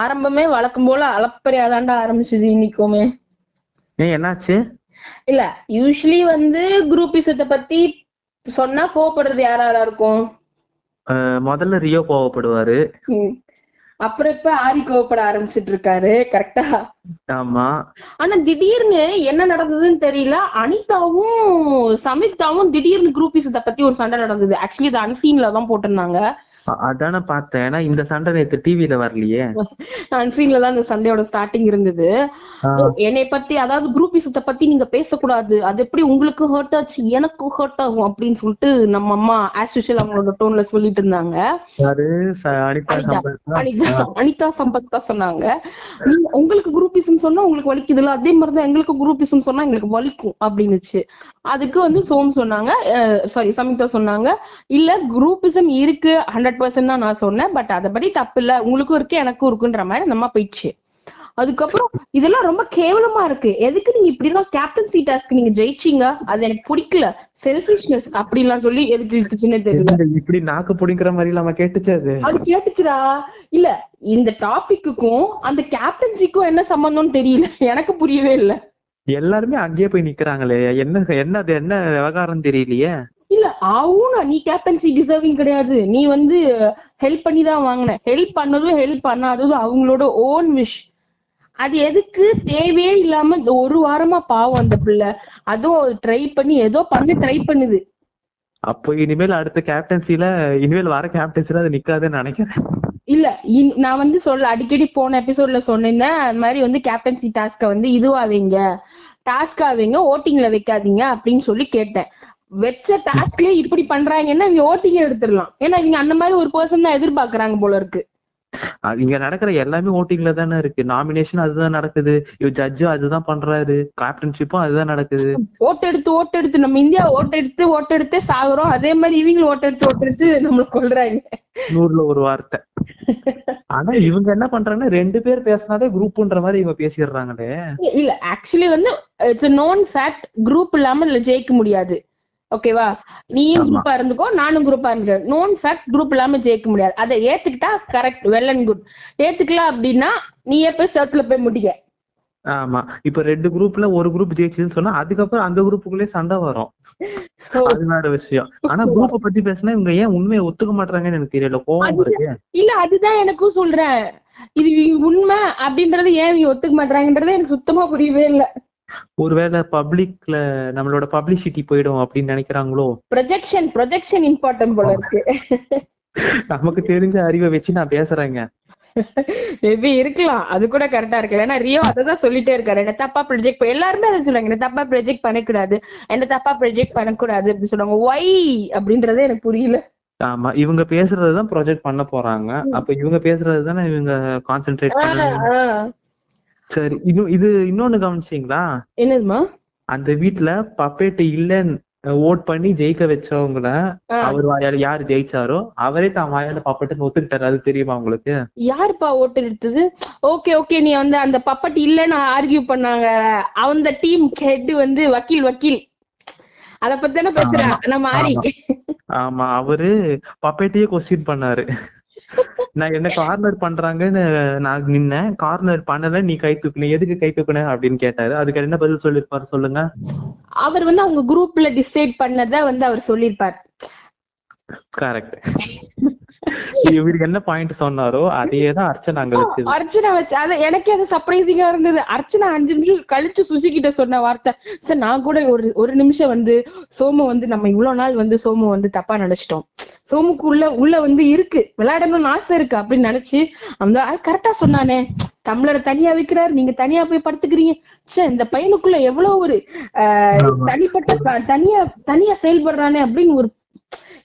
ஆரம்பமே வழக்கம் போல அளப்பறையாதாண்டா ஆரம்பிச்சது இன்னைக்குமே. ஏன் என்னாச்சு? இல்ல யூஸ்வலி வந்து குரூப்பிசத்தை பத்தி சொன்னா கோவப்படுறது யார் யாரா இருக்கும்? முதல்ல ரியோ கோவப்படுவாரு. அப்புறம் இப்ப ஆரி கோவப்பட ஆரம்பிச்சிட்டு இருக்காரு கரெக்டா ஆமா. ஆனா திடீர்னு என்ன நடந்ததுன்னு தெரியல அனிதாவும் சமிதாவும் திடீர்னு குரூப்பிசத்தை பத்தி ஒரு சண்டை நடந்தது. ஆக்சுவலி இது அன்சீன்ல தான் போட்டிருந்தாங்க. அதானே பார்த்தேன். ஏன்னா இந்த சண்டை நேத்து டிவில வரலையே. அன்சீன்ல தான் இந்த சண்டையோட ஸ்டார்டிங் இருந்தது. என்னை பத்தி அதாவது குரூப்பிசத்தை பத்தி நீங்க பேசக்கூடாது. அது எப்படி உங்களுக்கு ஹர்ட் ஆச்சு எனக்கும் ஹர்ட் ஆகும் அப்படின்னு சொல்லிட்டு நம்ம அம்மா ஆஸ் யூஷுவல் அவங்களோட டோன்ல சொல்லிட்டு இருந்தாங்க. அனிதா சம்பத் தான் சொன்னாங்க. நீங்க உங்களுக்கு குரூப்பிசம் சொன்னா உங்களுக்கு வலிக்குதுல்ல? அதே மாதிரிதான் எங்களுக்கு குரூப்பிசம் சொன்னா எங்களுக்கு வலிக்கும் அப்படின்னுச்சு. அதுக்கு வந்து சோம் சொன்னாங்க. சாரி சமிதா சொன்னாங்க. இல்ல குரூப்பிசம் இருக்கு ஹண்ட்ரட் பர்சன்ட் தான் நான் சொன்னேன். பட் அதபடி தப்பு இல்ல உங்களுக்கும் இருக்கு எனக்கும் இருக்குன்ற மாதிரி நம்ம போயிடுச்சு. அதுக்கப்புறம் இதெல்லாம் ரொம்ப கேவலமா இருக்கு. எதுக்கு நீங்க இப்படிலாம் கேப்டன்சி டாஸ்க் நீங்க ஜெயிச்சீங்க? அது எனக்கு பிடிக்கல. செல்ஃபிஷ்னஸ் அப்படிலாம் சொல்லி எதுக்கு இழுத்துச்சுன்னே தெரியல. இப்படி நாக்கு புடிங்கிற மாதிரி இல்லாம கேட்டுச்சு அது? அது கேட்டுச்சுடா. இல்ல இந்த டாபிக்குக்கும் அந்த கேப்டன்சிக்கும் என்ன சம்பந்தம்னு தெரியல. எனக்கு புரியவே இல்ல. எல்லாருமே அங்கேயே போய் நிக்கிறாங்களே. என்ன என்ன அது என்ன விவகாரம் தெரியலையே? இல்ல ஆவுனா நீ கேப்டன்சி டிசர்விங் கிடையாது. நீ வந்து ஹெல்ப் பண்ணி தான் வாங்கின. ஹெல்ப் பண்ணதும் ஹெல்ப் பண்ணாததும் அவங்களோட ஓன் விஷ் அது எதுக்கு? தேவையே இல்லாம இந்த ஒரு வாரமா பாவம் அந்த பிள்ளை. அதுவும் ட்ரை பண்ணி ஏதோ பண்ண ட்ரை பண்ணுது. அப்போ இனிமேல் அடுத்த கேப்டன்சில இனிமேல் வர கேப்டன்சில அது நிக்காதுன்னு நினைக்கிறேன். இல்ல இன்- நான் வந்து சொல்ல அடிக்கடி போன எபிசோட்ல சொன்னேன் அந்த மாதிரி வந்து கேப்டன்சி டாஸ்க வந்து இதுவா வைங்க. டாஸ்கா வைங்க ஓட்டிங்ல வைக்காதீங்க அப்படின்னு சொல்லி கேட்டேன். வச்ச டாஸ்க்லயே இப்படி பண்றாங்கன்னா இவங்க ஓட்டிங் எடுத்துடலாம். ஏன்னா இவங்க அந்த மாதிரி ஒரு பர்சன் தான் எதிர்பார்க்கறாங்க போல இருக்கு. அது இங்க நடக்கிற எல்லாமே ஓட்டிங்ல தானே இருக்கு. நாமினேஷன் அதுதான் நடக்குது. இவ ஜட்ஜும் அதுதான் பண்றாரு. கேப்டன்ஷிப்பும் அதுதான் நடக்குது. ஓட்டெடுத்து ஓட்டெடுத்து நம்ம இந்தியா ஓட்டெடுத்து ஓட்டெடுத்தே சாகுறோம். அதே மாதிரி இவங்களும் ஓட்டெடுத்து ஓட்டெடுத்து நம்மள கொல்றாங்க. நூறுல ஒரு வார்த்தை. ஆனா இவங்க என்ன பண்றாங்கன்னா ரெண்டு பேர் பேசினாதே குரூப்ன்ற மாதிரி இவங்க பேசிடுறாங்களே. இல்ல ஆக்சுவலி வந்து இட்ஸ் நோன் ஃபேக்ட் குரூப் இல்லாம இதுல ஜெயிக்க முடியாது. ஓகேவா நீயும். குரூப்பா இருந்துக்கோ நானும் குரூப்பா இருந்துக்கோ நோன் ஃபேக்ட் குரூப் இல்லாம ஜெயிக்க முடியாது. அதை ஏத்துக்கிட்டா கரெக்ட் வெல் அண்ட் குட் ஏத்துக்கல அப்படின்னா நீயே போய் சர்க்கிள் போய் முடிக்க ஆமா. இப்ப ரெண்டு குரூப்ல ஒரு குரூப் ஜெயிச்சுன்னு சொன்னா அதுக்கப்புறம் அந்த குரூப்புக்குள்ளே சண்டை வரும். அது வேற விஷயம். ஆனா குரூப்ப பத்தி பேசினா இவங்க ஏன் உண்மையை ஒத்துக்க மாட்டாங்கன்னு எனக்கு தெரியல. கோவம் இல்ல அதுதான் எனக்கும் சொல்றேன். இது உண்மை அப்படின்றது ஏன் ஒத்துக்க மாட்டாங்கன்றது எனக்கு சுத்தமா புரியவே இல்ல. ஒருவேளை பப்ளிக்ல நம்மளோட பப்ளிசிட்டி போயிடும் அப்படின்னு நினைக்கிறாங்களோ? ப்ரொஜெக்ஷன் ப்ரொஜெக்ஷன் இம்பார்ட்டன்ட் போல இருக்கு. நமக்கு தெரிஞ்ச அறிவை வச்சு நான் பேசுறேங்க. மேபி இருக்கலாம். அது கூட கரெக்டா இருக்கலாம். ஏன்னா ரியோ அததான் சொல்லிட்டே இருக்காரு. என்ன தப்பா ப்ரொஜெக்ட் எல்லாருமே அதை சொல்றாங்க என்ன தப்பா ப்ரொஜெக்ட் பண்ணக்கூடாது. என்ன தப்பா ப்ரொஜெக்ட் பண்ணக்கூடாது அப்படி சொல்றாங்க ஒய் அப்படின்றதே எனக்கு புரியல. ஆமா. இவங்க பேசுறதுதான் ப்ரொஜெக்ட் பண்ண போறாங்க. அப்ப இவங்க பேசுறது தானே இவங்க கான்சென்ட்ரேட் ஆஹ். சரி இது இது இன்னொன்னு கவனிச்சீங்களா? என்னதுமா அந்த வீட்ல பப்பேட்டு இல்லன்னு ஓட் பண்ணி ஜெயிக்க வச்சவங்கள. அவர் வாயால யாரு ஜெயிச்சாரோ அவரே தான் வாயால பப்பட்டுன்னு ஒத்துக்கிட்டாரு. அது தெரியுமா உங்களுக்கு? யாருப்பா ஓட்டு எடுத்தது? ஓகே ஓகே நீ வந்து அந்த பப்பட் இல்லன்னு ஆர்கியூ பண்ணாங்க. அந்த டீம் ஹெட் வந்து வக்கீல் வக்கீல். அத பத்தி தானே பேசுறா நம்ம ஆரி. ஆமா. அவரு பப்பேட்டையே கொஸ்டின் பண்ணாரு. நான் என்ன கார்னர் பண்றாங்கன்னு நான் நின்னேன். கார்னர் பண்ணல நீ கை தூக்குன எதுக்கு கை தூக்குன அப்படின்னு கேட்டாரு. அதுக்கு என்ன பதில் சொல்லிருப்பாரு சொல்லுங்க. அவர் வந்து அவங்க குரூப்ல டிசைட் பண்ணத வந்து அவர் சொல்லியிருப்பார். கரெக்ட் இவருக்கு என்ன பாயிண்ட் சொன்னாரோ அதே தான் அர்ச்சனை அங்க வச்சது. அர்ச்சனா வச்சு அது எனக்கே அது சர்ப்ரைசிங்கா இருந்தது. அர்ச்சனா அஞ்சு நிமிஷம் கழிச்சு சுசி கிட்ட சொன்ன வார்த்தை சார் நான் கூட ஒரு ஒரு நிமிஷம் வந்து சோமு வந்து நம்ம இவ்வளவு நாள் வந்து சோமு வந்து தப்பா நினைச்சிட்டோம். சோமுக்கு உள்ள உள்ள வந்து இருக்கு. விளையாடணும்னு ஆசை இருக்கு அப்படின்னு நினைச்சு அந்த ஆள் கரெக்டா சொன்னானே. தமிழரை தனியா வைக்கிறாரு. நீங்க தனியா போய் படுத்துக்கிறீங்க. சே இந்த பையனுக்குள்ள எவ்வளவு ஒரு ஆஹ், தனிப்பட்ட தனியா தனியா செயல்படுறானே அப்படின்னு ஒரு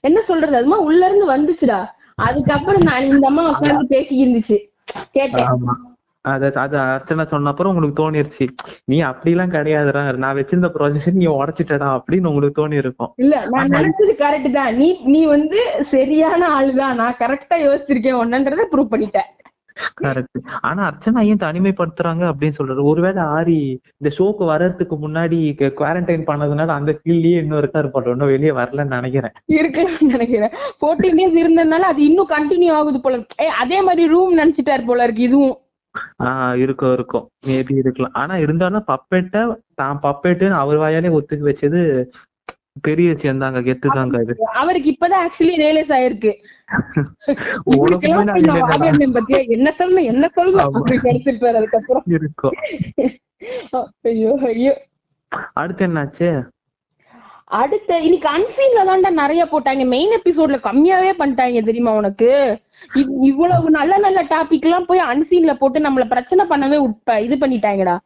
என்ன சொல்றது? அதுமா உள்ள இருந்து வந்துச்சுடா. அதுக்கப்புறம் நான் இந்த அம்மா உட்கார்ந்து பேசி இருந்துச்சு கேட்டேன் அத அது அர்ச்சனா சொன்ன அப்புறம் உங்களுக்கு தோணிருச்சு. நீ அப்படிலாம் கிடையாதுடா நான் வச்சிருந்த ப்ரொஜெக்ஷன் நீ உடைச்சிட்டடா அப்படின்னு உங்களுக்கு தோணி இருக்கும் இல்ல நான் நினைச்சது கரெக்ட் தான். நீ நீ வந்து சரியான ஆளுதான். நான் கரெக்டா யோசிச்சிருக்கேன் ஒன்னன்றத ப்ரூவ் பண்ணிட்டேன். கரெக்ட் ஆனா அர்ச்சனா ஏன் தனிமைப்படுத்துறாங்க அப்படின்னு சொல்றாரு? ஒருவேளை ஆரி இந்த ஷோக்கு வர்றதுக்கு முன்னாடி குவாரண்டைன் பண்ணதுனால அந்த ஃபீல்ட்லயே இன்னும் இருக்காரு போல. இன்னும் வெளியே வரலன்னு நினைக்கிறேன். இருக்கலாம்னு நினைக்கிறேன். ஃபோர்டீன் டேஸ் இருந்ததுனால அது இன்னும் கண்டினியூ ஆகுது போல ஏ அதே மாதிரி ரூம் நினைச்சிட்டாரு போல இருக்கு இதுவும். ஆஹ் இருக்கும் இருக்கும். மேபி இருக்கலாம். ஆனா இருந்தாலும் பப்பெட்ட தான் பப்பெட்டுன்னு அவர் வாயாலே ஒத்துக்க வச்சது பெரிய விஷயம் தாங்க கெத்து தாங்க அது. அவருக்கு இப்பதான் ஆக்சுவலி ரியலைஸ் ஆயிருக்கு. என்ன சொல்லணும் என்ன அதுக்கப்புறம். இருக்கும். ஐயோ ஐயோ. அடுத்து என்னாச்சு? அடுத்த இன்னைக்கு அன்சீன்ல தான்டா நிறைய போட்டாங்க. மெயின் எபிசோட்ல கம்மியாவே பண்ணிட்டாங்க தெரியுமா உனக்கு? இவ்வளவு நல்ல நல்ல டாபிக் எல்லாம் போய் அன்சீன்ல போட்டு நம்மள பிரச்சனை பண்ணவே உட்ப இது பண்ணிட்டாங்கடா.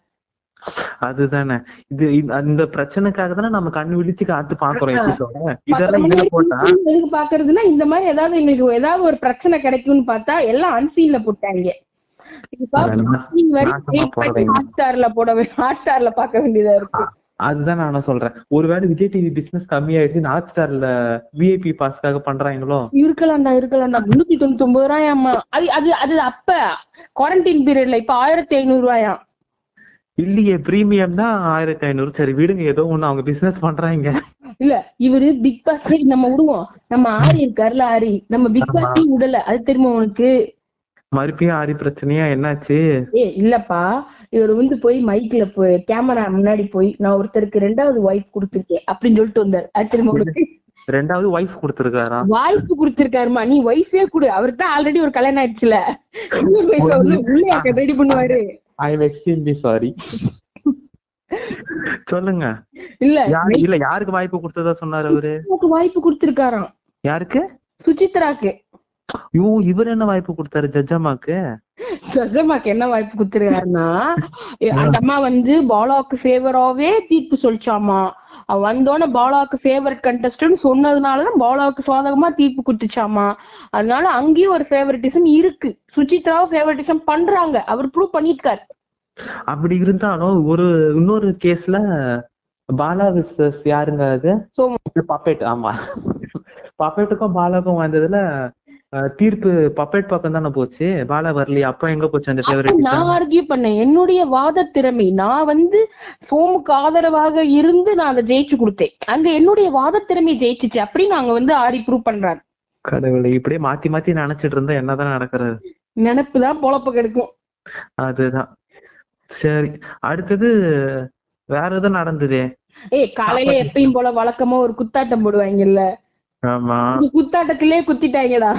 அதுதானே. இது இந்த- இந்த பிரச்சனைக்காக தானே நம்ம கண்ணு விழிச்சு காத்து பாக்குறோம். எபிசோட இதெல்லாம் இதுல போட்டா? எதுக்கு பாக்குறதுன்னா இந்த மாதிரி ஏதாவது எங்களுக்கு ஏதாவது ஒரு பிரச்சனை கிடைக்கும்னு பார்த்தா எல்லாம் அன்சீன்ல போட்டாங்க. ஹாட் ஸ்டார்ல போட ஹாட் ஸ்டார்ல பார்க்க வேண்டியதா இருக்கு. அதுதான் நானும் சொல்றேன். ஒருவேளை விஜய் டிவி பிசினஸ் கம்மியாயிடுச்சு ஹாட் ஸ்டார்ல விஐபி பாஸ்க்காக பண்றாங்களோ? இருக்கலாம்டா இருக்கலாம்டா. முன்னூத்தி தொண்ணூத்தி ஒன்பது ரூபாயாமா அது அது அது அப்ப. குவாரண்டைன் பீரியட்ல இப்ப ஆயிரத்தி ஐநூறு ரூபாயாம் இல்லையே பிரீமியம் தான் ஆயிரத்தி ஐநூறு. சரி விடுங்க ஏதோ ஒண்ணு அவங்க பிசினஸ் பண்றாங்க. இல்ல இவரு பிக் பாஸ் நம்ம விடுவோம். நம்ம ஆரி இருக்காருல ஆரி. நம்ம பிக் பாஸ் விடல. அது தெரியுமா உனக்கு? மறுபடியும் ஆரி பிரச்சனையா? என்னாச்சு? ஏ இல்லப்பா. இவர் வந்து போய் மைக்ல போய் கேமரா முன்னாடி போய் நான் ஒருத்தருக்கு ரெண்டாவது வாய்ப்பு கொடுத்துருக்கேன் அப்படின்னு சொல்லிட்டு வந்தாரு. உனக்கு ரெண்டாவது ஒய்ஃப் கொடுத்துருக்காரா? வாய்ப்பு கொடுத்திருக்காருமா. நீ ஒய்ஃபே கொடு. அவருக்கு தான் ஆல்ரெடி ஒரு கல்யாணம் ஆயிடுச்சுல. ரெடி பண்ணுவாரு. ஐ எம் எக்ஸ்ட்ரீம்லி சாரி சொல்லுங்க. இல்ல யாரு இல்ல யாருக்கு வாய்ப்பு கொடுத்ததா சொன்னாரு அவரு? வாய்ப்பு கொடுத்திருக்காராம். யாருக்கு? சுசித்ராக்கு ஐயோ இவர் என்ன வாய்ப்பு கொடுத்தாரு ஜட்ஜம்மாக்கு? சஜமாக்கு என்ன வாய்ப்பு கொடுத்திருக்காருன்னா அந்த அம்மா வந்து பாலாவுக்கு ஃபேவராவே தீர்ப்பு சொல்லிச்சாமா. வந்தோடனே பாலாவுக்கு ஃபேவரட் கண்டஸ்டன்ட் சொன்னதுனாலதான் பாலாவுக்கு சாதகமா தீர்ப்பு கொடுத்துச்சாமா. அதனால அங்கேயும் ஒரு ஃபேவரட்டிசம் இருக்கு. சுசித்ராவும் ஃபேவரட்டிசம் பண்றாங்க. அவர் ப்ரூவ் பண்ணிருக்காரு அப்படி இருந்தாலும் ஒரு இன்னொரு கேஸ்ல பாலா விசஸ் யாருங்க அது? பப்பேட் ஆமா. பப்பேட்டுக்கும் பாலாவுக்கும் வந்ததுல தீர்ப்பு பப்பேட் பக்கம் தானே போச்சு? பாலா வரலையே? அப்ப எங்க போச்சு அந்த ஃபேவரட் நான் ஆர்கியூ பண்ணேன். என்னுடைய வாத திறமை. நான் வந்து சோமுக்கு ஆதரவாக இருந்து நான் அதை ஜெயிச்சு கொடுத்தேன். அங்க என்னுடைய வாத திறமை ஜெயிச்சுச்சு. அப்படின்னு அங்க வந்து ஆரி ப்ரூவ் பண்றாரு. கடவுளை இப்படியே மாத்தி மாத்தி நினைச்சிட்டு இருந்தா என்னதான் நடக்கிறது? நினைப்பு தான் பொழப்ப கெடுக்கும். அதுதான். சரி அடுத்தது வேற எதுவும் நடந்ததே? ஏய் காலையில எப்பயும் போல வழக்கமா ஒரு குத்தாட்டம் போடுவாங்கல்ல? ஆமா. இந்த குத்தாட்டத்திலே குத்திட்டாங்கடா.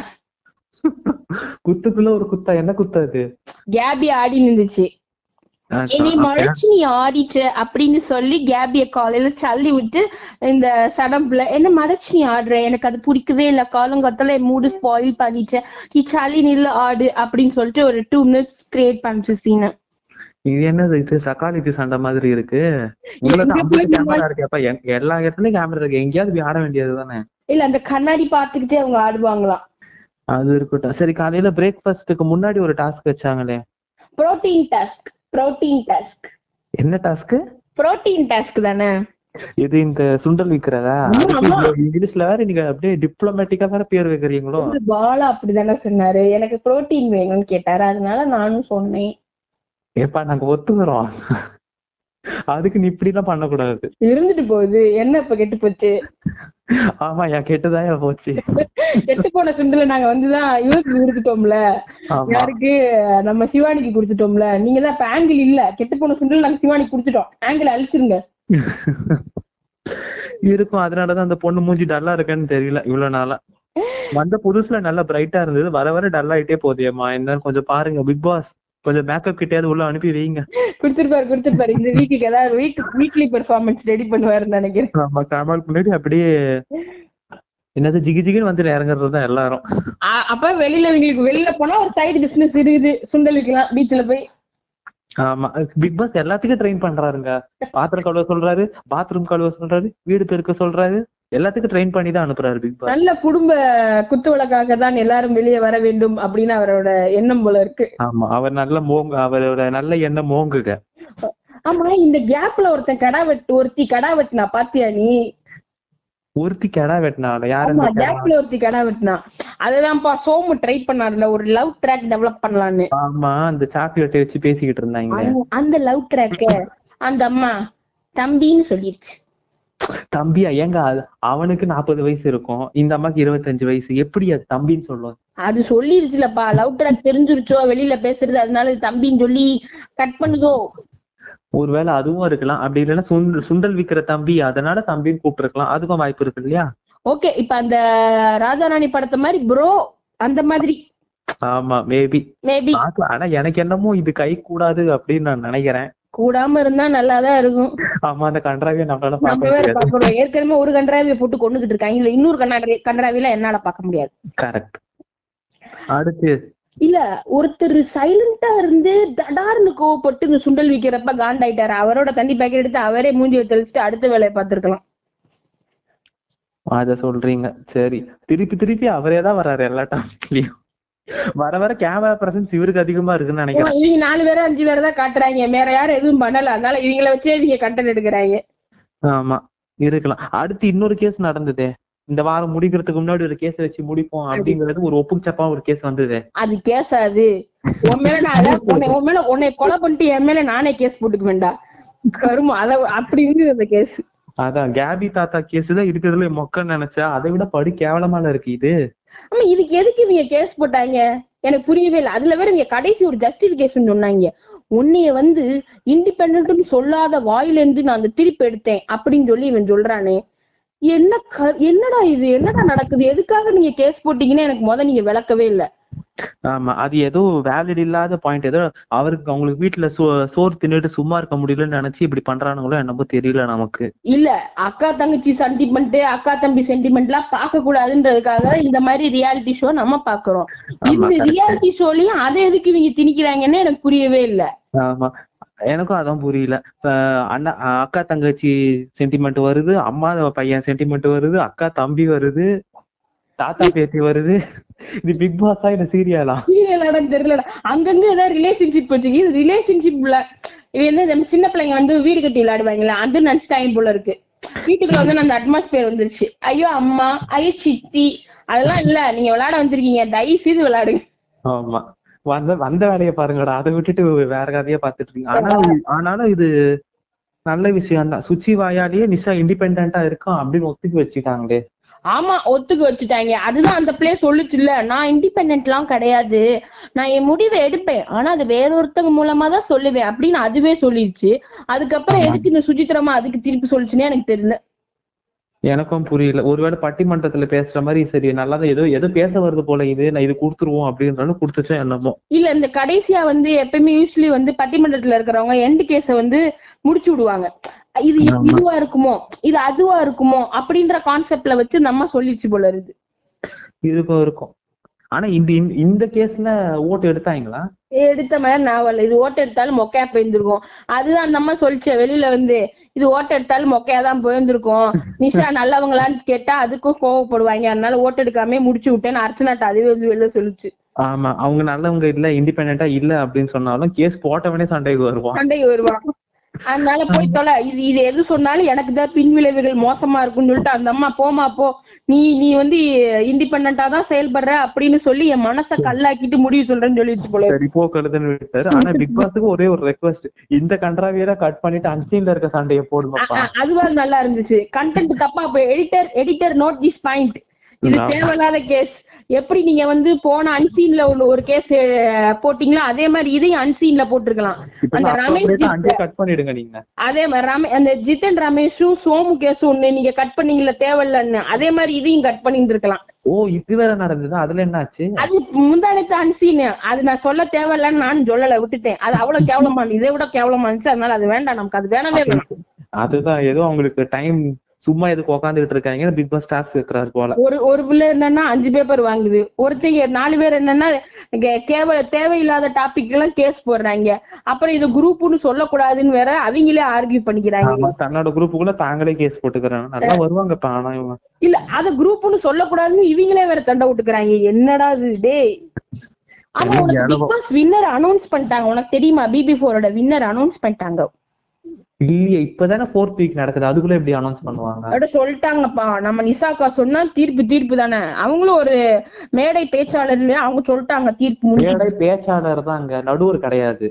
குத்துக்குள்ள ஒரு குத்தா? என்ன குத்தா அது? கேபி ஆடி நின்றுச்சு என்னை மறைச்சு நீ ஆடிட்ட அப்படின்னு சொல்லி கேபிய காலையில தள்ளி விட்டு இந்த சடம்புல என்ன மறைச்சு நீ ஆடுற? எனக்கு அது பிடிக்கவே இல்ல. காலங்காத்தால என் மூடு ஸ்பாயில் பண்ணிட்ட. நீ சளி நில்லு ஆடு அப்படின்னு சொல்லிட்டு ஒரு டூ மினிட்ஸ் கிரியேட் பண்ணிச்சு சீனை இது என்னது? இது சக்காலிக்கு சண்டை மாதிரி இருக்கு. கேமரா எல்லா இடத்துலயும் கேமரா இருக்கு. எங்கேயாவது போய் ஆட வேண்டியது தானே இல்ல அந்த கண்ணாடி பாத்துக்கிட்டே அவங்க ஆடுவாங்களாம். அது இருக்கட்டும். சரி காலையில பிரேக்ஃபாஸ்ட்டுக்கு முன்னாடி ஒரு டாஸ்க் வச்சாங்களே. புரோட்டீன் டாஸ்க் புரோட்டீன் டாஸ்க் என்ன டாஸ்க் புரோட்டீன் டாஸ்க் தானே? இது இந்த சுண்டல் விக்கிறதா? இங்கிலீஷ்ல வேற நீங்க அப்படியே டிப்ளமேட்டிக்கா வேற பேர் வைக்கிறீங்களோ? பாலா அப்படிதானே சொன்னாரு. எனக்கு புரோட்டீன் வேணும்னு கேட்டாரு. அதனால நானும் சொன்னேன். ஏப்பா நாங்க ஒத்துக்கிறோம். அதுக்கு நீ இப்படி எல்லாம் பண்ணக்கூடாது. இருந்துட்டு போகுது. என்ன இப்ப கெட்டு போச்சு ஆமா என் கெட்டுதான் போச்சு. கெட்டு போன சுண்டுல நாங்க வந்துதான் இவருக்கு கொடுத்துட்டோம்ல யாருக்கு? நம்ம சிவானிக்கு கொடுத்துட்டோம்ல. நீங்க தான் இப்ப ஆங்கிள் இல்ல. கெட்டு போன சுண்டுல நாங்க சிவானிக்கு கொடுத்துட்டோம். ஆங்கிள் அழிச்சிருங்க. இருக்கும். அதனாலதான் அந்த பொண்ணு மூஞ்சி டல்லா இருக்கேன்னு தெரியல இவ்வளவு நாளா. வந்த புதுசுல நல்லா பிரைட்டா இருந்தது. வர வர டல் ஆயிட்டே போதேம்மா என்னன்னு கொஞ்சம் பாருங்க. பிக் பாஸ் கொஞ்சம் மேக்கப் கிட்டயாவது உள்ள அனுப்பி வைங்க. கொடுத்துருப்பாரு கொடுத்துருப்பாரு. இந்த வீக்குக்கு ஏதாவது வீக் வீக்லி பெர்ஃபார்மன்ஸ் ரெடி பண்ணுவாருன்னு நினைக்கிறேன். நம்ம கமல் முன்னாடி அப்படியே என்னது ஜிகி ஜிகின்னு வந்து இறங்குறது தான் எல்லாரும் அப்ப வெளியில இவங்களுக்கு வெளியில போனா ஒரு சைடு பிசினஸ் இருக்குது. சுண்டல் விக்கலாம் பீச்ல போய். ஆமா பிக் பாஸ் எல்லாத்துக்கும் ட்ரெயின் பண்றாருங்க. பாத்திரம் கழுவ சொல்றாரு பாத்ரூம் கழுவ சொல்றாரு வீடு பெருக்க சொல்றாரு. எல்லாத்துக்கும் ட்ரெயின் பண்ணி தான் அனுப்புறாரு பிக் நல்ல குடும்ப குத்துவிளக்காக தான் எல்லாரும் வெளியே வர வேண்டும் அப்படின்னு அவரோட எண்ணம் போல இருக்கு. ஆமா அவர் நல்ல மோங்க அவரோட நல்ல எண்ணம் மோங்குக. ஆமா இந்த கேப்ல ஒருத்தன் கடா வெட்டு ஒருத்தி கடா வெட்டினா பாத்தியா நீ? ஒருத்தி கெடா வெட்டினால யாரு? கேப்ல ஒருத்தி கடை வெட்டினா. அதுதான்ப்பா சோமு ட்ரை பண்ணாருல ஒரு லவ் ட்ராக் டெவலப் பண்ணலான்னு. ஆமா அந்த சாக்லேட் வச்சு பேசிக்கிட்டு இருந்தாங்க. அந்த- அந்த லவ் ட்ராக்க அந்த அம்மா தம்பின்னு சொல்லிருச்சு. தம்பியா ஏங்க அவனுக்கு நாற்பது வயசு இருக்கும். இந்த அம்மாக்கு இருபத்தஞ்சு வயசு. எப்படி அது தம்பின்னு சொல்லுவோம் அது சொல்லிருச்சுலப்பா. லவ் ட்ராக் தெரிஞ்சிருச்சோ வெளியில பேசுறது அதனால தம்பின்னு சொல்லி கட் பண்ணுதோ? ஒருவேளை அதுவும் இருக்கலாம். அப்படி இல்லைன்னா சுண்டல் சுண்டல் விக்கிற தம்பி அதனால தம்பின்னு கூப்பிட்டுருக்கலாம். அதுக்கும் வாய்ப்பு இருக்கு இல்லையா? ஓகே இப்ப அந்த ராஜாராணி படத்தை மாதிரி ப்ரோ அந்த மாதிரி. ஆமா மேபி மேபி ஆனா எனக்கு என்னமோ இது கை கூடாது அப்படின்னு நான் நினைக்கிறேன். கூடாம இருந்தா நல்லாதான் இருக்கும். ஆமா அந்த கன்றாவியை நம்மளால நம்ம பார்க்க ஏற்கனவே ஒரு கன்றாவியை போட்டு கொண்டுகிட்டு இருக்காங்க. இல்ல இன்னொரு கண்ணாடி கன்றாவில என்னால பார்க்க முடியாது. கரெக்ட் அடுத்து. இல்ல ஒருத்தர் சைலண்டா இருந்து தடார்னு கோவப்பட்டு இந்த சுண்டல் விக்கிறப்ப காண்டாயிட்டாரு. அவரோட தண்ணி பேக்கெட் எடுத்து அவரே மூஞ்சியை தெளிச்சுட்டு அடுத்த வேலையை பார்த்திருக்கலாம். அத சொல்றீங்க. சரி. திருப்பி திருப்பி அவரே தான் வர்றாரு எல்லா டாபிக்லயும் வர வர கேமரா பிரசன்ஸ் இவருக்கு அதிகமா இருக்குன்னு நினைக்கிறேன். இவங்க நாலு பேரும் அஞ்சு பேரை தான் காட்டுறாங்க. வேற யாரும் எதுவும் பண்ணல. அதனால இவங்கள வச்சே இவங்க கண்டென்ட் எடுக்கிறாங்க. ஆமா இருக்கலாம். அடுத்து இன்னொரு கேஸ் நடந்ததே. இந்த வாரம் முடிக்கிறதுக்கு முன்னாடி ஒரு கேஸ் வச்சு முடிப்போம் அப்படிங்கிறது ஒரு ஒப்புக்கு சப்பா ஒரு கேஸ் வந்தது. அது கேஸாது உன் மேல நான் உன்னை உன் மேல உன்னை கொலை பண்ணிட்டு என் மேல நானே கேஸ் போட்டுக்க வேண்டாம் கருமம் அத அப்படி இருந்தது அந்த கேஸ் அதான் கேபி தாத்தா கேஸ் தான் இருக்கிறதுல மொக்கன்னு நினைச்சா அதை விட படு கேவலமான இருக்கு இது. ஆமா இதுக்கு எதுக்கு இவங்க கேஸ் போட்டாங்க? எனக்கு புரியவே இல்லை. அதுல வேற இங்க கடைசி ஒரு ஜஸ்டிபிகேஷன் சொன்னாங்க. உன்னைய வந்து இண்டிபெண்ட்னு சொல்லாத வாயில இருந்து நான் அந்த திருப்பி எடுத்தேன் அப்படின்னு சொல்லி இவன் சொல்றானே. என்ன க- என்னடா இது? என்னடா நடக்குது? எதுக்காக நீங்க கேஸ் போட்டீங்கன்னு எனக்கு முத நீங்க விளக்கவே இல்ல. ஆமா அது ஏதோ வேலிட் இல்லாத பாயிண்ட் ஏதோ அவருக்கு அவங்களுக்கு வீட்டுல சோ சோறு தின்னுட்டு சும்மா இருக்க முடியலன்னு நினைச்சு இப்படி பண்றானுங்களோ என்னமோ தெரியல நமக்கு. இல்ல அக்கா தங்கச்சி சென்டிமெண்ட் அக்கா தம்பி சென்டிமெண்ட் எல்லாம் பார்க்க கூடாதுன்றதுக்காக இந்த மாதிரி ரியாலிட்டி ஷோ நம்ம பாக்குறோம் இந்த. ரியாலிட்டி ஷோலயும் அதை எதுக்கு இவங்க திணிக்கிறாங்கன்னு எனக்கு புரியவே இல்ல. ஆமா எனக்கும் அதான் புரியல. அண்ணா அக்கா தங்கச்சி சென்டிமெண்ட் வருது அம்மா பையன் சென்டிமெண்ட் வருது அக்கா தம்பி வருது தாத்தா பேத்தி வருது. இது பிக் பாஸா இல்ல சீரியலா சீரியல் தெரியலடா. அங்கங்க ஏதாவது ரிலேஷன்ஷிப் வச்சுக்கு. இது ரிலேஷன்ஷிப்ல இது என்ன நம்ம சின்ன பிள்ளைங்க வந்து வீடு கட்டி விளையாடுவாங்களா அது நினைச்சிட்டாங்க போல இருக்கு. வீட்டுக்குள்ள வந்து அந்த அட்மாஸ்பியர் வந்துருச்சு. ஐயோ அம்மா ஐயோ சித்தி அதெல்லாம் இல்ல. நீங்க விளையாட வந்திருக்கீங்க. தயவு செய்து விளையாடுங்க. ஆமா. வந்த வந்த வேலையை பாருங்கடா. அதை விட்டுட்டு வேற கதையா பாத்துட்டு இருக்கீங்க. ஆனா ஆனாலும் இது நல்ல விஷயம் தான் சுச்சி வாயாலேயே நிஷா இண்டிபெண்டா இருக்கும் அப்படின்னு ஒத்துக்கி வச்சுக்காங்களே ஆமா ஒத்துக்க வச்சுட்டாங்க. அதுதான் அந்த பிளே சொல்லுச்சு இல்ல நான் இண்டிபெண்ட் எல்லாம் கிடையாது. நான் என் முடிவை எடுப்பேன். ஆனா அது வேற ஒருத்தங்க மூலமா தான் சொல்லுவேன் அப்படின்னு அதுவே சொல்லிருச்சு. அதுக்கப்புறம் எதுக்கு இந்த சுஜித்ரமா அதுக்கு திருப்பி சொல்லுச்சுன்னே எனக்கு தெரியல. எனக்கும் புரியல. ஒருவேளை பட்டிமன்றத்துல பேசுற மாதிரி சரி நல்லா தான் ஏதோ ஏதோ பேச வருது போல இது நான் இது கொடுத்துருவோம் அப்படின்றாலும் கொடுத்துச்சா என்னமோ. இல்ல இந்த கடைசியா வந்து எப்பயுமே யூஸ்வலி வந்து பட்டிமன்றத்துல இருக்கிறவங்க எண்டு கேஸ வந்து முடிச்சு விடுவாங்க. இது. இதுவா இருக்குமோ? இது அதுவா இருக்குமோ? அப்படின்ற கான்செப்ட்ல வச்சு நம்ம சொல்லிச்சு போல இருக்கு இருக்கும் இருக்கும். ஆனா இந்த இந்த- இந்த கேஸ்ல ஓட்டு எடுத்தாங்களா? எடுத்த மாதிரி நாவல் இது ஓட்ட எடுத்தாலும் மொக்கையா போயிருந்திருக்கும். அதுதான் அந்த அம்மா சொல்லிச்சு வெளியில வந்து இது ஓட்ட எடுத்தாலும் மொக்கையா தான் போயிருந்திருக்கும். நிஷா நல்லவங்களான்னு கேட்டா அதுக்கும் கோவப்படுவாங்க. அதனால ஓட்டு எடுக்காம முடிச்சு விட்டேன்னு அர்ச்சனாட்ட அதுவே வந்து வெளில சொல்லுச்சு. ஆமா. அவங்க நல்லவங்க இல்ல இண்டிபெண்டா இல்ல அப்படின்னு சொன்னாலும் கேஸ் போட்டவனே சண்டைக்கு வருவான். சண்டைக்கு வருவான். அதனால போய் தொலை. இது இது எது சொன்னாலும் எனக்கு தான் பின் விளைவுகள் மோசமா இருக்கும்னு சொல்லிட்டு அந்த அம்மா போமா போ. நீ நீ வந்து இண்டிபெண்டா தான் செயல்படுற அப்படின்னு சொல்லி என் மனச கல்லாக்கிட்டு முடிவு சொல்றேன்னு சொல்லிட்டு போல. சரி போ கழுதுன்னு விட்டாரு. ஆனா பிக் பாஸுக்கு ஒரே ஒரு ரெக்வஸ்ட் இந்த கன்றாவியெல்லாம் கட் பண்ணிட்டு அன்சீன்ல இருக்க சண்டையை போடுங்கப்பா. அ- அதுவா நல்லா இருந்துச்சு. கண்டென்ட் தப்பா போய் editor editor note this point இது. தேவையில்லாத கேஸ் எப்படி நீங்க வந்து போன அன்சீன்ல ஒண்ணு ஒரு கேஸ் போட்டீங்களோ அதே மாதிரி இதையும் அன்சீன்ல போட்டிருக்கலாம். அந்த ரமேஷ் அதே மாதிரி ரமே அந்த ஜித்தன் ரமேஷும் சோமு கேஸும் ஒண்ணு நீங்க கட் பண்ணீங்கல்ல தேவையில்லன்னு. அதே மாதிரி இதையும் கட் பண்ணிட்டு இருக்கலாம் ஓ இது வேற நடந்தது? அதுல என்னாச்சு அது முந்தானத்து அன்சீன் அது நான் சொல்ல தேவையில்லன்னு நானும் சொல்லல விட்டுட்டேன். அது அவ்வளவு கேவலமா இதை விட கேவலமா இருந்துச்சு அதனால அது வேண்டாம் நமக்கு. அது வேணவே வேணாம். அதுதான். ஏதோ அவங்களுக்கு டைம் சும்மா எதுக்கு உட்காந்துட்டு இருக்காங்க? பிக் பாஸ் டாஸ்க் இருக்கிறாரு போல. ஒரு ஒரு பிள்ளை என்னன்னா அஞ்சு பேப்பர் வாங்குது. ஒருத்தங்க நாலு பேர் என்னன்னா கேவல தேவையில்லாத டாபிக் எல்லாம் கேஸ் போடுறாங்க. அப்புறம் இது குரூப்னு சொல்லக்கூடாதுன்னு வேற அவங்களே ஆர்கியூ பண்ணிக்கிறாங்க. தன்னோட குரூப்புக்குள்ள தாங்களே கேஸ் போட்டுக்கிறாங்க. நல்லா வருவாங்கப்பா ஆனா இவங்க. இல்ல அத குரூப்னு சொல்லக்கூடாதுன்னு இவங்களே வேற சண்டை விட்டுக்கிறாங்க என்னடா இது டேய். ஆமா உனக்கு அனுபவம். பிக் பாஸ் வின்னர் அனௌன்ஸ் பண்ணிட்டாங்க. உனக்கு தெரியுமா? பிபி ஃபோரோட வின்னர் அனௌன்ஸ் பண்ணிட்டாங்க. இல்லையே இப்பதானே ஃபோர்த் வீக் நடக்குது. அதுக்குள்ள எப்படி அனௌன்ஸ் பண்ணுவாங்க? அப்படி சொல்லிட்டாங்கப்பா. நம்ம நிசாக்கா சொன்னா தீர்ப்பு தீர்ப்பு தானே. அவங்களும் ஒரு மேடை பேச்சாளர் இல்லையா? அவங்க சொல்லிட்டாங்க தீர்ப்பு மேடை பேச்சாளர் தான் அங்க நடுவர் கிடையாது.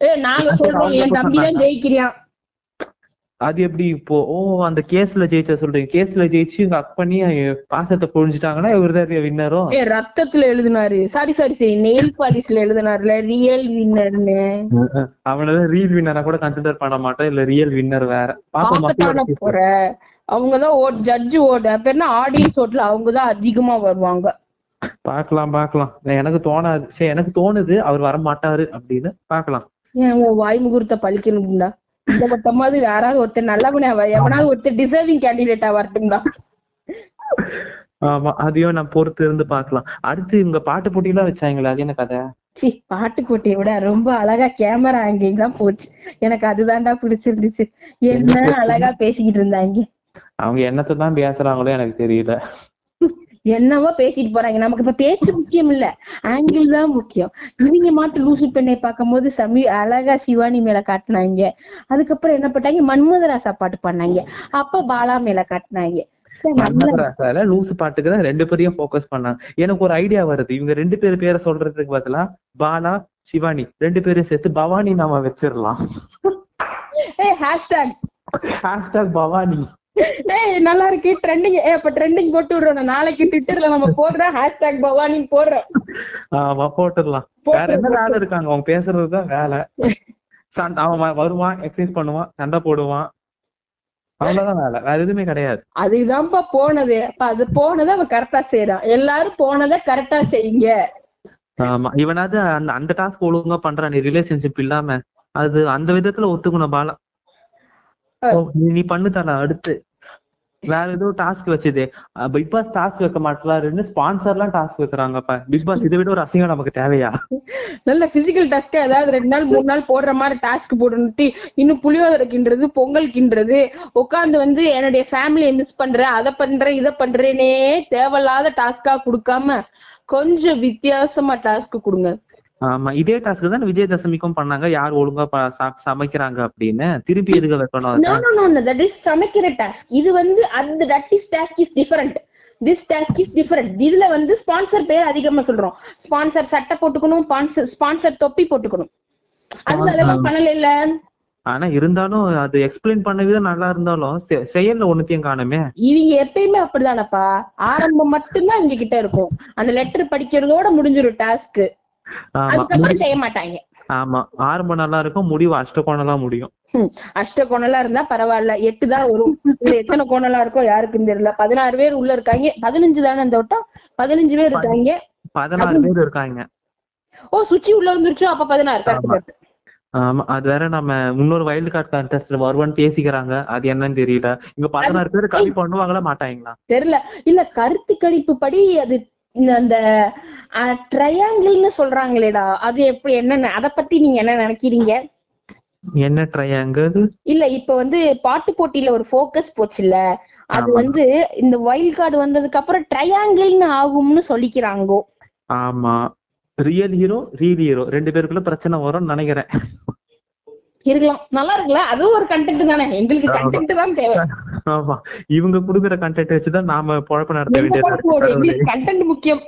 ஏ நாங்க சொல்றோம் என் தம்பி தான் ஜெயிக்கிறியான் அது எப்படி இப்போ ஓ அந்த கேஸ்ல ஜெயிச்ச சொல்றீங்க. கேஸ்ல ஜெயிச்சு இங்க அக் பண்ணி பாசத்தை பொழிஞ்சிட்டாங்கன்னா இவர்தான் வின்னரும் ஏ ரத்தத்துல எழுதினாரு. சாரி சாரி சரி நெயில் பாலிஷ்ல எழுதினாருல. ரியல் வின்னர்னு அவனால ரீல் வின்னரா கூட கன்சிடர் பண்ண மாட்டோம். இல்ல ரியல் வின்னர் வேற. பாப்போம் போற. அவங்கதான் ஓட் ஜட்ஜு ஓட். என்ன ஆடியன்ஸ் ஓட்ல அவங்கதான் அதிகமா வருவாங்க. பாக்கலாம் பாக்கலாம். எனக்கு தோணாது. சரி எனக்கு தோணுது அவர் வர மாட்டாரு அப்படின்னு பாக்கலாம். ஏன் வாய் முகூர்த்த பழிக்கணும்டா. இந்த மட்டமாவது யாராவது ஒருத்தர் நல்லவனே அவ எவனாவது ஒருத்தர் டிசர்விங் கேண்டிடேட்டா வரட்டும்டா. ஆமா அதையும் நான் பொறுத்து இருந்து பாக்கலாம் அடுத்து இவங்க பாட்டு போட்டியெல்லாம் வச்சாங்களே அது என்ன கதை? சி பாட்டு போட்டியை விட ரொம்ப அழகா கேமரா ஆங்கிள் தான் போச்சு. எனக்கு அதுதான்டா பிடிச்சிருந்துச்சு. என்ன அழகா பேசிக்கிட்டு இருந்தாங்க. அவங்க என்னத்தை தான் பேசுறாங்களோ எனக்கு தெரியல. என்னவோ பேசிட்டு போறாங்க. நமக்கு இப்ப பேச்சு முக்கியம் இல்ல. ஆங்கிள் தான் முக்கியம். இவங்க மாட்டு லூசு பெண்ணை பார்க்கும்போது சமீ அழகா சிவானி மேல காட்டினாங்க. அதுக்கப்புறம் என்ன பண்ணாங்க மன்மதராசா பாட்டு பண்ணாங்க அப்ப பாலா மேல காட்டினாங்க. லூசு பாட்டுக்கு தான் ரெண்டு பேரையும் ஃபோக்கஸ் பண்ணாங்க. எனக்கு ஒரு ஐடியா வருது. இவங்க ரெண்டு பேர் பேரை சொல்றதுக்கு பதிலா பாலா சிவானி ரெண்டு பேரும் சேர்த்து பவானி நாம வச்சிடலாம். Hashtag hashtag Bhavani. ஏய் நல்லா இருக்கு ட்ரெண்டிங் ஏ அப்ப ட்ரெண்டிங் போட்டு விடுறோம் நாளைக்கு ட்விட்டர்ல நம்ம போடுறோம் ஹேஷ்டாக் பவானி போடுறோம். ஆமா போட்டுடலாம். வேற என்ன வேலை இருக்காங்க? அவங்க பேசுறதுதான் வேலை. சண்டை அவன் வருவான் எக்ஸசைஸ் பண்ணுவான் சண்டை போடுவான். அவ்வளவுதான் வேலை. வேற எதுவுமே கிடையாது. அதுதான்ப்பா போனது. அப்ப அது போனதை அவன் கரெக்டா செய்யறான் எல்லாரும் போனதை கரெக்டா செய்யுங்க. ஆமா. இவனாவது அந்த அந்த டாஸ்க் ஒழுங்கா பண்றான். நீ ரிலேஷன்ஷிப் இல்லாம. அது அந்த விதத்துல ஒத்துக்கணும் பாலா. ஓ, நீ- பண்ணு தல அடுத்து. வேற ஏதோ டாஸ்க் வச்சது. பிக் பாஸ் டாஸ்க் வைக்க மாட்டாருன்னு ஸ்பான்சர்லாம் டாஸ்க் வைக்கிறாங்கப்பா. பிக் பாஸ் இதை விட ஒரு அசிங்கம் நமக்கு தேவையா? நல்ல பிசிக்கல் டாஸ்க் ஏதாவது ரெண்டு நாள் மூணு நாள் போடுற மாதிரி டாஸ்க் போடணுட்டு இன்னும் புளியோதரை கிண்டுறது பொங்கல் கிண்டுறது உட்காந்து வந்து என்னுடைய ஃபேமிலியை மிஸ் பண்றேன் அதை பண்றேன் இதை பண்றேனே தேவையில்லாத டாஸ்கா கொடுக்காம கொஞ்சம் வித்தியாசமா டாஸ்க் கொடுங்க. ஆமா இதே டாஸ்க் தான் விஜயதசமிக்கும் பண்ணாங்க. யார் ஒழுங்கா சமைக்கிறாங்க அப்படின்னு திருப்பி எதுக்கு வைக்கணும்? தட் இஸ் சமைக்கிற டாஸ்க் இது வந்து அந்த that is task is different this task is different இதுல வந்து ஸ்பான்சர் பேர் அதிகமா சொல்றோம். ஸ்பான்சர் சட்டை போட்டுக்கணும் ஸ்பான்சர் தொப்பி போட்டுக்கணும். அது அதெல்லாம் பண்ணல இல்ல. ஆனா இருந்தாலும் அது எக்ஸ்பிளைன் பண்ண விதம் நல்லா இருந்தாலும் செயல்ல ஒண்ணுத்தையும் காணுமே. இவங்க எப்பயுமே அப்படிதானப்பா. ஆரம்பம் மட்டும்தான் இவங்க கிட்ட இருக்கும். அந்த லெட்டர் படிக்கிறதோட முடிஞ்சிரும் டாஸ்க் அதுக்கப்புறம் செய்ய மாட்டாங்க ஆமா ஆரம்பம் நல்லா இருக்கும் முடிவு அஷ்டகோணலாம் முடியும். ஹம், அஷ்ட கோணலா இருந்தா பரவாயில்ல எட்டு தான் வரும் எத்தனை கோணலா இருக்கோ யாருக்கும் தெரியல. பதினாறு பேர் உள்ள இருக்காங்க பதினஞ்சு தானே அந்த வட்டம்? பதினஞ்சு பேர் இருக்காங்க. பதினாறு பேர் இருக்காங்க. ஓ சுச்சி உள்ள வந்துருச்சோ அப்ப பதினாறு கரெக்ட் ஆமா. அது வேற நம்ம இன்னொரு வைல்டு கார்டு வருவான்னு பேசிக்கிறாங்க. அது என்னன்னு தெரியல. இங்க பதினாறு பேர் கம்மி பண்ணுவாங்களா மாட்டாங்களா? தெரியல. இல்ல கருத்து கணிப்பு படி அது இந்த அந்த ட்ரையாங்கிள்னு சொல்றாங்களேடா. அது எப்படி என்ன அத பத்தி நீங்க என்ன நினைக்கிறீங்க? என்ன ட்ரையாங்கிள் இல்ல இப்ப வந்து பாட்டு போட்டியில ஒரு ஃபோக்கஸ் போச்சுல்ல. அது. வந்து இந்த வைல்ட் கார்டு வந்ததுக்கு அப்புறம் ட்ரையாங்கிள்னு ஆகும்னு சொல்லிக்கிறாங்கோ. ஆமா. ரியல் ஹீரோ ரீல் ஹீரோ ரெண்டு பேருக்குள்ள பிரச்சனை வரும்னு நினைக்கிறேன். இருக்கலாம். நல்லா இருக்குல்ல? அதுவும் ஒரு கண்டென்ட் தானே. எங்களுக்கு. கண்டென்ட் தான் தேவை. ஆமா. இவங்க குடுக்குற கண்டென்ட் வச்சுதான் நாம பொழப்பு நடத்த வேண்டியதா கண்டென்ட் முக்கியம்.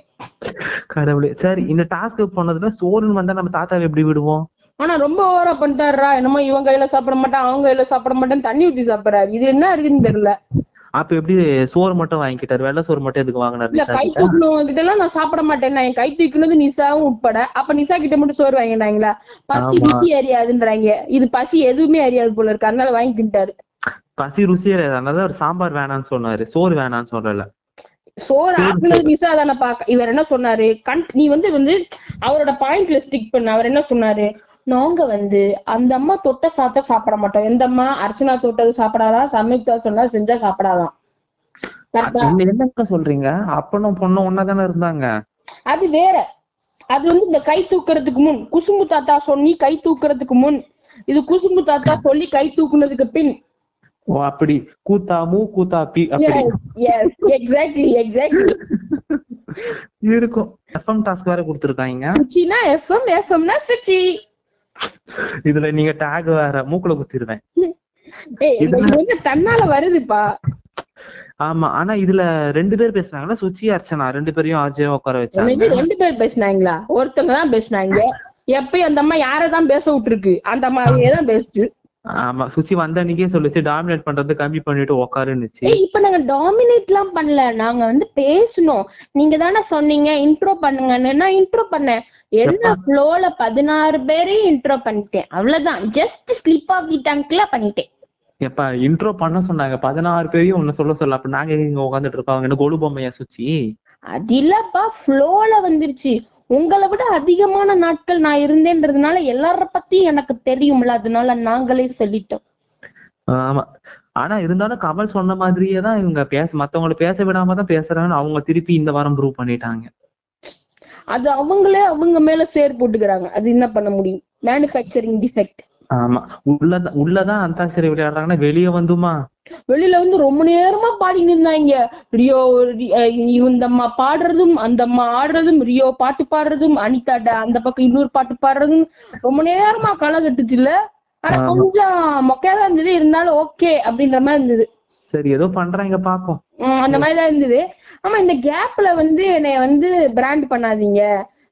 கடவுளே. சரி இந்த டாஸ்க் போனதுல சோறுன்னு வந்தா நம்ம தாத்தாவை எப்படி விடுவோம்? ஆனா ரொம்ப ஓவரா பண்ணிட்டாருடா. என்னமோ இவன் கையில சாப்பிட மாட்டான் அவங்க கையில சாப்பிட மாட்டேன் தண்ணி ஊத்தி சாப்பிடுறாரு. இது என்ன இருக்குன்னு தெரியல. அப்ப எப்படி சோறு மட்டும் வாங்கிக்கிட்டாரு? வெள்ளை சோறு மட்டும் எதுக்கு வாங்கினாரு இல்ல கை? தூக்கணும் எல்லாம் நான் சாப்பிட மாட்டேன். நான் என் கை தூக்கினது நிசாவும் உட்பட. அப்ப நிசா கிட்ட மட்டும் சோறு வாங்கினாங்களா? பசி. ருசி அறியாதுன்றாங்க. இது பசி எதுவுமே அறியாது போல இருக்கு. அதனால வாங்கி தின்ட்டாரு பசி ருசியே அதனால ஒரு சாம்பார் வேணாம்னு சொன்னாரு. சோறு வேணாம்னு சொல்லல. சோறு ஆக்குனது நிசா தானே பாக்க இவர் என்ன சொன்னாரு? கண் நீ வந்து வந்து அவரோட பாயிண்ட்ல ஸ்டிக் பண்ண. அவர் என்ன சொன்னாரு? நாங்க வந்து அந்த அம்மா தொட்ட சாத்த சாப்பிட மாட்டோம். எந்த அம்மா அர்ச்சனா தொட்டது சாப்பிடாதான் சம்யுக்தா சொன்னா செஞ்சா சாப்பிடாதான் கரெக்டா என்ன என்னக்கா சொல்றீங்க? அப்பனும் பொண்ணும் ஒன்னா இருந்தாங்க? அது வேற. அது வந்து இந்த கை தூக்குறதுக்கு முன் குசும்பு தாத்தா சொல்லி கை தூக்குறதுக்கு முன் இது குசும்பு தாத்தா சொல்லி கை தூக்குனதுக்கு பின். ஓ அப்படி. கூத்தா மூ கூத்தா பி அப்படி. எக்ஸாக்ட்லி எக்ஸாக்ட்லி இருக்கும். எஃப்எம் டாஸ்க் வேற கொடுத்துருக்காங்க. சுச்சினா எஃப்எம் எஃப்எம்னா சுச்சி. இதுல நீங்க டேக் வேற மூக்குல குத்திடுவேன் தன்னால வருதுப்பா. ஆமா ஆனா இதுல ரெண்டு பேர் பேசுறாங்கல்ல சுச்சி அர்ச்சனா. ரெண்டு பேரையும் ஆர்ஜே உட்கார வச்சாங்க. ரெண்டு பேர் பேசினாங்களா? ஒருத்தவங்க தான் பேசினாங்க. எப்பயும் அந்த அம்மா யாரதான் பேச விட்டுருக்கு? அந்த அம்மாவே தான் பேசுச்சு. ஆமா சுச்சி வந்த அன்னைக்கே சொல்லுச்சு டாமினேட் பண்றது கம்மி பண்ணிட்டு உட்காருன்னுச்சு இப்ப நாங்க டாமினேட் எல்லாம் பண்ணல. நாங்க வந்து பேசணும். நீங்க தானே சொன்னீங்க இன்ட்ரோ பண்ணுங்கன்னு. நான் இன்ட்ரோ பண்ணேன். என்ன ஃப்ளோல பதினாறு பேரையும் இன்ட்ரோ பண்ணிட்டேன். அவ்வளவுதான். ஜஸ்ட் ஸ்லிப் ஆஃப் தி டங்க்ல பண்ணிட்டேன். எப்ப இன்ட்ரோ பண்ண சொன்னாங்க. பதினாறு பேரையும் ஒண்ணு சொல்ல சொல்ல அப்ப நாங்க இங்க உட்காந்துட்டு இருக்கோம்? என்ன கொலு பொம்மையா சுச்சி? அது இல்லப்பா ஃப்ளோல வந்துருச்சு. உங்களை விட அதிகமான நாட்கள் நான் இருந்தேன்றதுனால எல்லார பத்தியும் எனக்கு தெரியும்ல. அதனால நாங்களே சொல்லிட்டோம். ஆமா. ஆனா இருந்தாலும் கமல் சொன்ன மாதிரியே தான் இவங்க பேச மத்தவங்கள பேச விடாம தான் பேசுறாங்கன்னு அவங்க திருப்பி இந்த வாரம் ப்ரூவ் பண்ணிட்டாங்க. அது அவங்களே அவங்க மேல சேர் போட்டுக்கிறாங்க. அது என்ன பண்ண முடியும்? மேனுஃபேக்சரிங் டிஃபெக்ட் ஆமா. உள்ளதான் உள்ளதான் அந்தாக்ஷரி விளையாடுறாங்கன்னா வெளியே வந்துமா? வெளியில வந்து ரொம்ப நேரமா பாடிட்டு இருந்தாங்க. ரியோ அம்மா பாடுறதும் அந்த அம்மா ஆடுறதும் ரியோ பாட்டு பாடுறதும் அனிதாட்ட அந்த பக்கம் இன்னொரு பாட்டு பாடுறதும் ரொம்ப நேரமா களை கட்டுச்சுல்ல? ஆனா. கொஞ்சம் மொக்கையா இருந்தது. இருந்தாலும் ஓகே அப்படின்ற மாதிரி இருந்தது. சரி ஏதோ பண்றாங்க பாப்போம். அந்த மாதிரி தான் இருந்தது. ஆமா இந்த கேப்ல வந்து என்னைய வந்து பிராண்ட் பண்ணாதீங்க.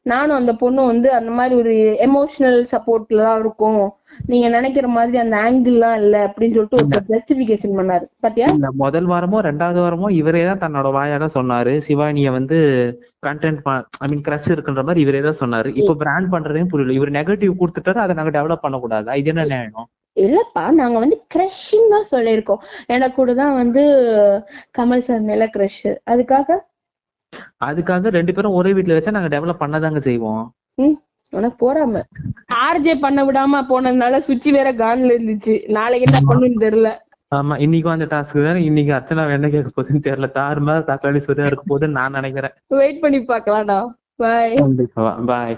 நானும் அந்த பொண்ணும் வந்து அந்த மாதிரி ஒரு எமோஷனல் சப்போர்ட்ல தான் இருக்கும். நீங்க நினைக்கிற மாதிரி அந்த ஆங்கிள்லாம் இல்ல அப்படின்னு சொல்லிட்டு ஒரு ஜஸ்டிபிகேஷன் பண்ணாரு. பாத்தியா? இந்த முதல் வாரமோ ரெண்டாவது வாரமோ இவரே தான் தன்னோட வாயால சொன்னாரு. சிவானிய வந்து கண்டென்ட் ஐ மீன் கிரஷ் இருக்குன்ற மாதிரி இவரே தான் சொன்னாரு. இப்போ பிராண்ட் பண்றதையும் புரியல. இவர் நெகட்டிவ் கொடுத்துட்டாரு அதை நாங்க டெவலப் பண்ணக்கூடாதா? இது என்ன நியாயம்? இல்லப்பா நாங்க வந்து கிரஷ்ன்னு தான் சொல்லியிருக்கோம். எனக்கு கூட தான் வந்து கமல் சார் மேல கிரஷ் அதுக்காக? அதுக்காக ரெண்டு பேரும் ஒரே வீட்ல வச்சா நாங்க டெவலப் பண்ணதாங்க செய்வோம். உனக்கு போறாம ஆர்ஜே பண்ண விடாம போனதுனால சுச்சி வேற கான்ல இருந்துச்சு. நாளைக்கு என்ன பண்ணுன்னு தெரியல. ஆமா இன்னைக்கும் அந்த டாஸ்க் தான். இன்னைக்கு அர்ச்சனா என்ன கேட்க போகுதுன்னு தெரியல. தாறு மாதிரி தக்காளி சுரியா இருக்க போகுதுன்னு நான் நினைக்கிறேன். வெயிட் பண்ணி பார்க்கலாம்டா. பாய் பாய்